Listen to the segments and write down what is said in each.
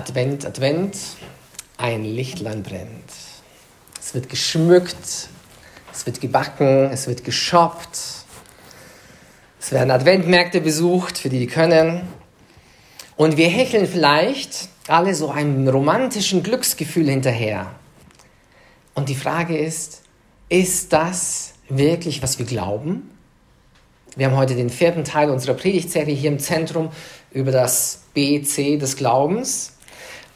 Advent, Advent, ein Lichtlein brennt. Es wird geschmückt, es wird gebacken, es wird geshoppt. Es werden Adventmärkte besucht, für die die können. Und wir hecheln vielleicht alle so einem romantischen Glücksgefühl hinterher. Und die Frage ist, ist das wirklich, was wir glauben? Wir haben heute den vierten Teil unserer Predigtserie hier im Zentrum über das BC des Glaubens.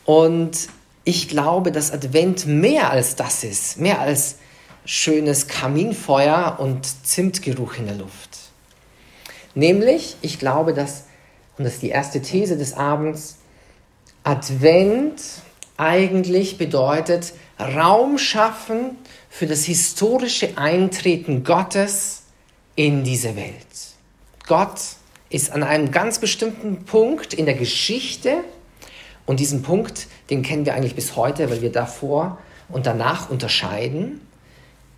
Und ich glaube, dass Advent mehr als das ist, mehr als schönes Kaminfeuer und Zimtgeruch in der Luft. Nämlich, ich glaube, dass, und das ist die erste These des Abends, Advent eigentlich bedeutet Raum schaffen für das historische Eintreten Gottes in diese Welt. Gott ist an einem ganz bestimmten Punkt in der Geschichte und diesen Punkt, den kennen wir eigentlich bis heute, weil wir davor und danach unterscheiden.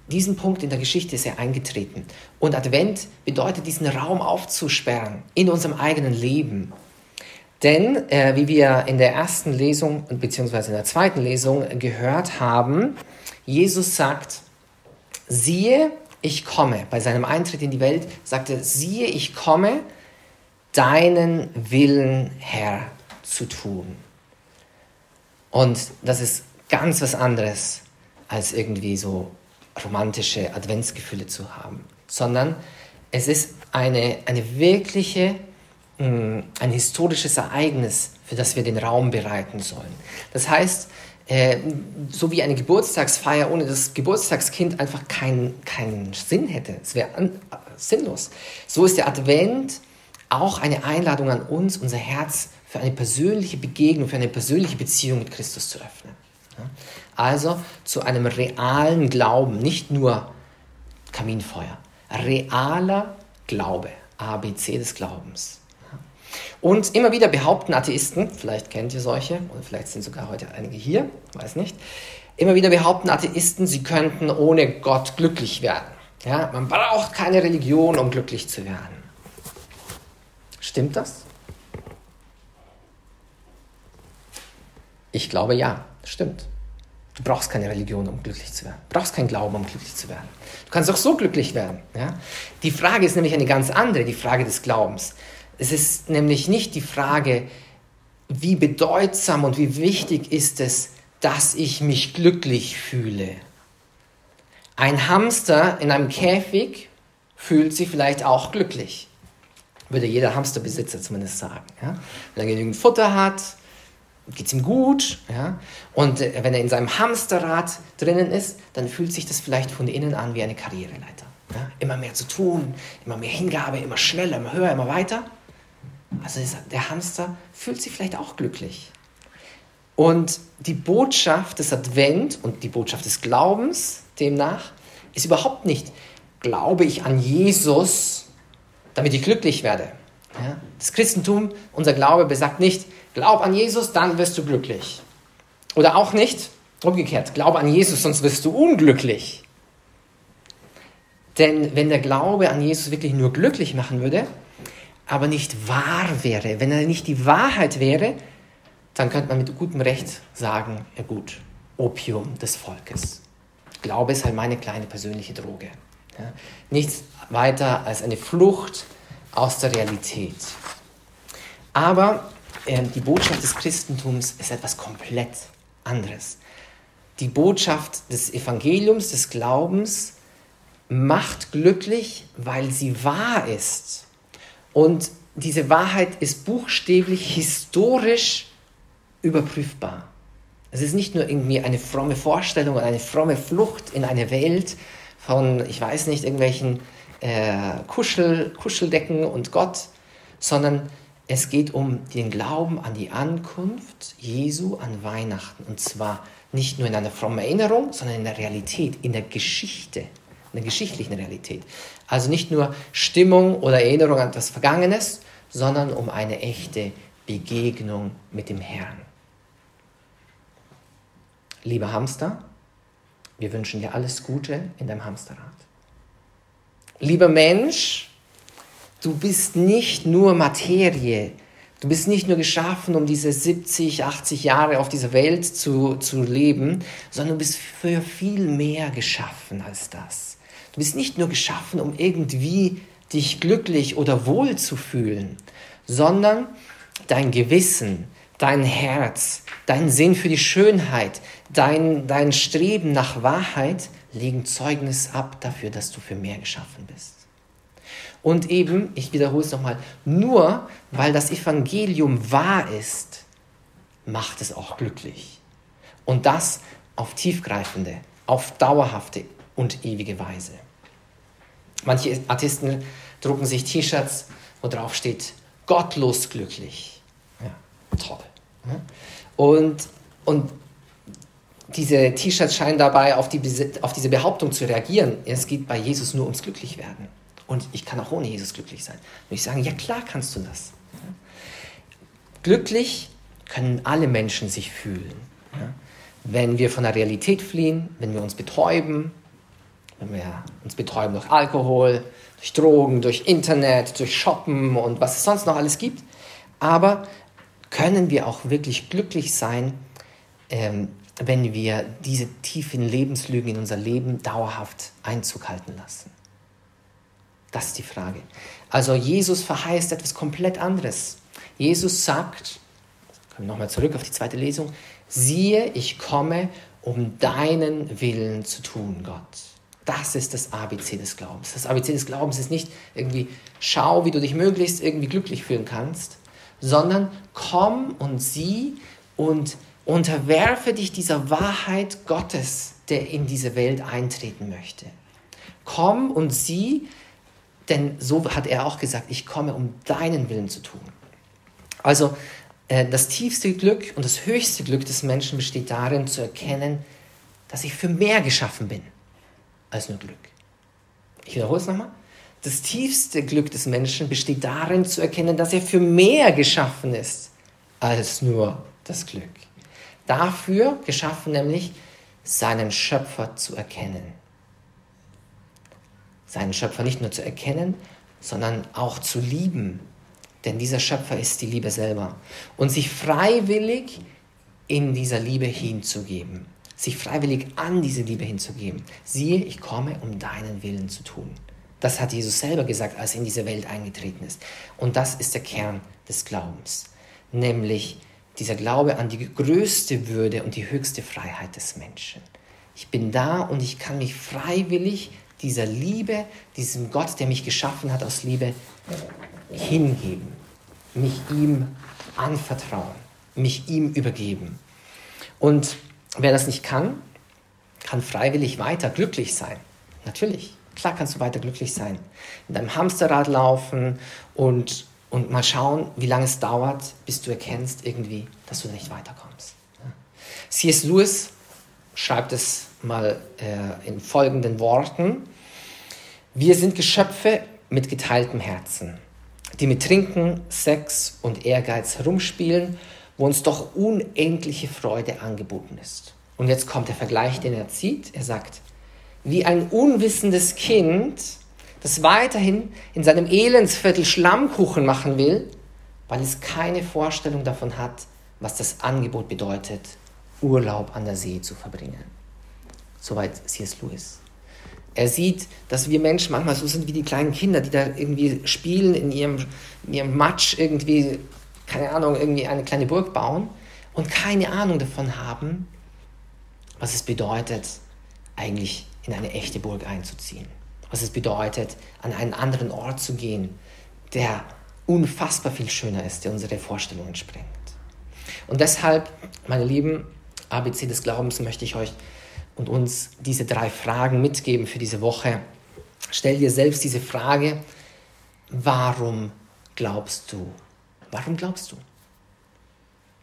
Diesen Punkt in der Geschichte ist er eingetreten. Und Advent bedeutet, diesen Raum aufzusperren in unserem eigenen Leben. Denn, äh, wie wir in der ersten Lesung bzw. in der zweiten Lesung gehört haben, Jesus sagt, siehe, ich komme. Bei seinem Eintritt in die Welt sagt er, siehe, ich komme, deinen Willen, Herr, zu tun. Und das ist ganz was anderes, als irgendwie so romantische Adventsgefühle zu haben, sondern es ist eine, eine wirkliche, mm, ein historisches Ereignis, für das wir den Raum bereiten sollen. Das heißt, äh, so wie eine Geburtstagsfeier ohne das Geburtstagskind einfach keinen keinen Sinn hätte. Es wäre äh, sinnlos. So ist der Advent auch eine Einladung an uns, unser Herz für eine persönliche Begegnung, für eine persönliche Beziehung mit Christus zu öffnen. Also zu einem realen Glauben, nicht nur Kaminfeuer, realer Glaube, ABC des Glaubens. Und immer wieder behaupten Atheisten, vielleicht kennt ihr solche, oder vielleicht sind sogar heute einige hier, weiß nicht, immer wieder behaupten Atheisten, sie könnten ohne Gott glücklich werden. Ja, man braucht keine Religion, um glücklich zu werden. Stimmt das? Ich glaube ja, stimmt. Du brauchst keine Religion, um glücklich zu werden. Du brauchst keinen Glauben, um glücklich zu werden. Du kannst auch so glücklich werden. Ja? Die Frage ist nämlich eine ganz andere, die Frage des Glaubens. Es ist nämlich nicht die Frage, wie bedeutsam und wie wichtig ist es, dass ich mich glücklich fühle. Ein Hamster in einem Käfig fühlt sich vielleicht auch glücklich. Würde jeder Hamsterbesitzer zumindest sagen. Ja? Wenn er genügend Futter hat, geht es ihm gut. Ja? Und äh, wenn er in seinem Hamsterrad drinnen ist, dann fühlt sich das vielleicht von innen an wie eine Karriereleiter. Ja? Immer mehr zu tun, immer mehr Hingabe, immer schneller, immer höher, immer weiter. Also der Hamster fühlt sich vielleicht auch glücklich. Und die Botschaft des Advent und die Botschaft des Glaubens demnach ist überhaupt nicht, glaube ich an Jesus, damit ich glücklich werde. Ja? Das Christentum, unser Glaube besagt nicht, glaub an Jesus, dann wirst du glücklich. Oder auch nicht, umgekehrt, glaube an Jesus, sonst wirst du unglücklich. Denn wenn der Glaube an Jesus wirklich nur glücklich machen würde, aber nicht wahr wäre, wenn er nicht die Wahrheit wäre, dann könnte man mit gutem Recht sagen, ja gut, Opium des Volkes. Glaube ist halt meine kleine persönliche Droge. Ja? Nichts weiter als eine Flucht aus der Realität. Aber die Botschaft des Christentums ist etwas komplett anderes. Die Botschaft des Evangeliums, des Glaubens, macht glücklich, weil sie wahr ist. Und diese Wahrheit ist buchstäblich historisch überprüfbar. Es ist nicht nur irgendwie eine fromme Vorstellung oder eine fromme Flucht in eine Welt von, ich weiß nicht, irgendwelchen äh, Kuschel, Kuscheldecken und Gott, sondern es geht um den Glauben an die Ankunft Jesu an Weihnachten. Und zwar nicht nur in einer frommen Erinnerung, sondern in der Realität, in der Geschichte einer geschichtlichen Realität. Also nicht nur Stimmung oder Erinnerung an etwas Vergangenes, sondern um eine echte Begegnung mit dem Herrn. Lieber Hamster, wir wünschen dir alles Gute in deinem Hamsterrad. Lieber Mensch, du bist nicht nur Materie, Du bist nicht nur geschaffen, um diese 70, 80 Jahre auf dieser Welt zu, zu leben, sondern du bist für viel mehr geschaffen als das. Du bist nicht nur geschaffen, um irgendwie dich glücklich oder wohl zu fühlen, sondern dein Gewissen, dein Herz, dein Sinn für die Schönheit, dein, dein Streben nach Wahrheit legen Zeugnis ab dafür, dass du für mehr geschaffen bist. Und eben, ich wiederhole es nochmal, nur weil das Evangelium wahr ist, macht es auch glücklich. Und das auf tiefgreifende, auf dauerhafte und ewige Weise. Manche Artisten drucken sich T-Shirts, wo drauf steht, gottlos glücklich. Ja, toll. Und, und diese T-Shirts scheinen dabei auf, die, auf diese Behauptung zu reagieren, es geht bei Jesus nur ums Glücklichwerden. Und ich kann auch ohne Jesus glücklich sein. Und ich sage, ja klar kannst du das. Glücklich können alle Menschen sich fühlen. Wenn wir von der Realität fliehen, wenn wir uns betäuben, wenn wir uns betäuben durch Alkohol, durch Drogen, durch Internet, durch Shoppen und was es sonst noch alles gibt. Aber können wir auch wirklich glücklich sein, ähm, wenn wir diese tiefen Lebenslügen in unser Leben dauerhaft Einzug halten lassen? Das ist die Frage. Also Jesus verheißt etwas komplett anderes. Jesus sagt, kommen wir nochmal zurück auf die zweite Lesung, siehe, ich komme, um deinen Willen zu tun, Gott. Das ist das ABC des Glaubens. Das ABC des Glaubens ist nicht irgendwie, schau, wie du dich möglichst irgendwie glücklich fühlen kannst, sondern komm und sieh und unterwerfe dich dieser Wahrheit Gottes, der in diese Welt eintreten möchte. Komm und sieh, denn so hat er auch gesagt, ich komme, um deinen Willen zu tun. Also äh, das tiefste Glück und das höchste Glück des Menschen besteht darin zu erkennen, dass ich für mehr geschaffen bin als nur Glück. Ich wiederhole es nochmal. Das tiefste Glück des Menschen besteht darin zu erkennen, dass er für mehr geschaffen ist als nur das Glück. Dafür geschaffen nämlich, seinen Schöpfer zu erkennen seinen Schöpfer nicht nur zu erkennen, sondern auch zu lieben. Denn dieser Schöpfer ist die Liebe selber. Und sich freiwillig in dieser Liebe hinzugeben. Sich freiwillig an diese Liebe hinzugeben. Siehe, ich komme, um deinen Willen zu tun. Das hat Jesus selber gesagt, als er in diese Welt eingetreten ist. Und das ist der Kern des Glaubens. Nämlich dieser Glaube an die größte Würde und die höchste Freiheit des Menschen. Ich bin da und ich kann mich freiwillig dieser Liebe, diesem Gott, der mich geschaffen hat aus Liebe, hingeben, mich ihm anvertrauen, mich ihm übergeben. Und wer das nicht kann, kann freiwillig weiter glücklich sein. Natürlich, klar kannst du weiter glücklich sein. In deinem Hamsterrad laufen und, und mal schauen, wie lange es dauert, bis du erkennst irgendwie, dass du nicht weiterkommst. C.S. Lewis schreibt es mal äh, in folgenden Worten. Wir sind Geschöpfe mit geteiltem Herzen, die mit Trinken, Sex und Ehrgeiz herumspielen, wo uns doch unendliche Freude angeboten ist. Und jetzt kommt der Vergleich, den er zieht. Er sagt, wie ein unwissendes Kind, das weiterhin in seinem Elendsviertel Schlammkuchen machen will, weil es keine Vorstellung davon hat, was das Angebot bedeutet, Urlaub an der See zu verbringen. Soweit C.S. Lewis. Er sieht, dass wir Menschen manchmal so sind wie die kleinen Kinder, die da irgendwie spielen in ihrem, in ihrem Matsch, irgendwie, keine Ahnung, irgendwie eine kleine Burg bauen und keine Ahnung davon haben, was es bedeutet, eigentlich in eine echte Burg einzuziehen. Was es bedeutet, an einen anderen Ort zu gehen, der unfassbar viel schöner ist, der unsere Vorstellungen sprengt. Und deshalb, meine Lieben, ABC des Glaubens möchte ich euch und uns diese drei Fragen mitgeben für diese Woche. Stell dir selbst diese Frage, warum glaubst du? Warum glaubst du?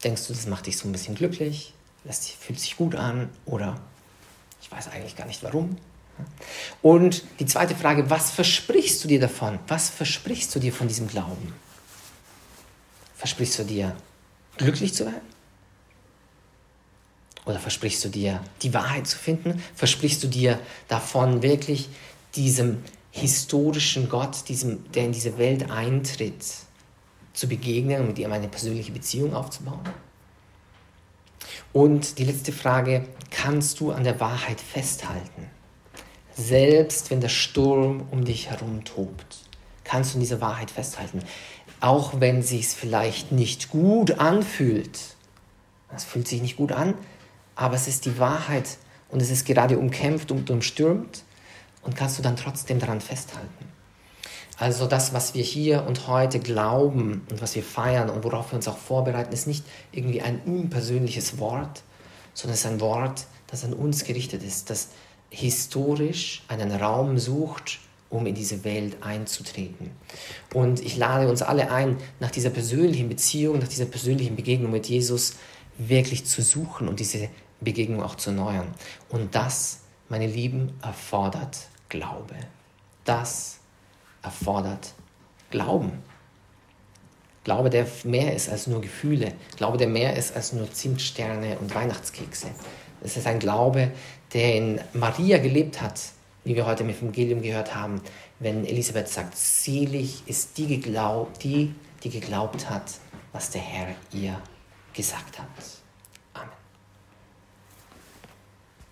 Denkst du, das macht dich so ein bisschen glücklich? Das fühlt sich gut an? Oder ich weiß eigentlich gar nicht warum? Und die zweite Frage, was versprichst du dir davon? Was versprichst du dir von diesem Glauben? Versprichst du dir, glücklich zu werden? Oder versprichst du dir, die Wahrheit zu finden? Versprichst du dir davon wirklich diesem historischen Gott, diesem, der in diese Welt eintritt, zu begegnen und mit ihm eine persönliche Beziehung aufzubauen? Und die letzte Frage, kannst du an der Wahrheit festhalten? Selbst wenn der Sturm um dich herum tobt, kannst du an dieser Wahrheit festhalten. Auch wenn es sich vielleicht nicht gut anfühlt. Es fühlt sich nicht gut an, aber es ist die Wahrheit und es ist gerade umkämpft und umstürmt und kannst du dann trotzdem daran festhalten. Also das, was wir hier und heute glauben und was wir feiern und worauf wir uns auch vorbereiten, ist nicht irgendwie ein unpersönliches Wort, sondern es ist ein Wort, das an uns gerichtet ist, das historisch einen Raum sucht, um in diese Welt einzutreten. Und ich lade uns alle ein, nach dieser persönlichen Beziehung, nach dieser persönlichen Begegnung mit Jesus wirklich zu suchen und diese Begegnung auch zu erneuern. Und das, meine Lieben, erfordert Glaube. Das erfordert Glauben. Glaube, der mehr ist als nur Gefühle. Glaube, der mehr ist als nur Zimtsterne und Weihnachtskekse. Es ist ein Glaube, der in Maria gelebt hat, wie wir heute im Evangelium gehört haben, wenn Elisabeth sagt, selig ist die, die, die geglaubt hat, was der Herr ihr gesagt hat.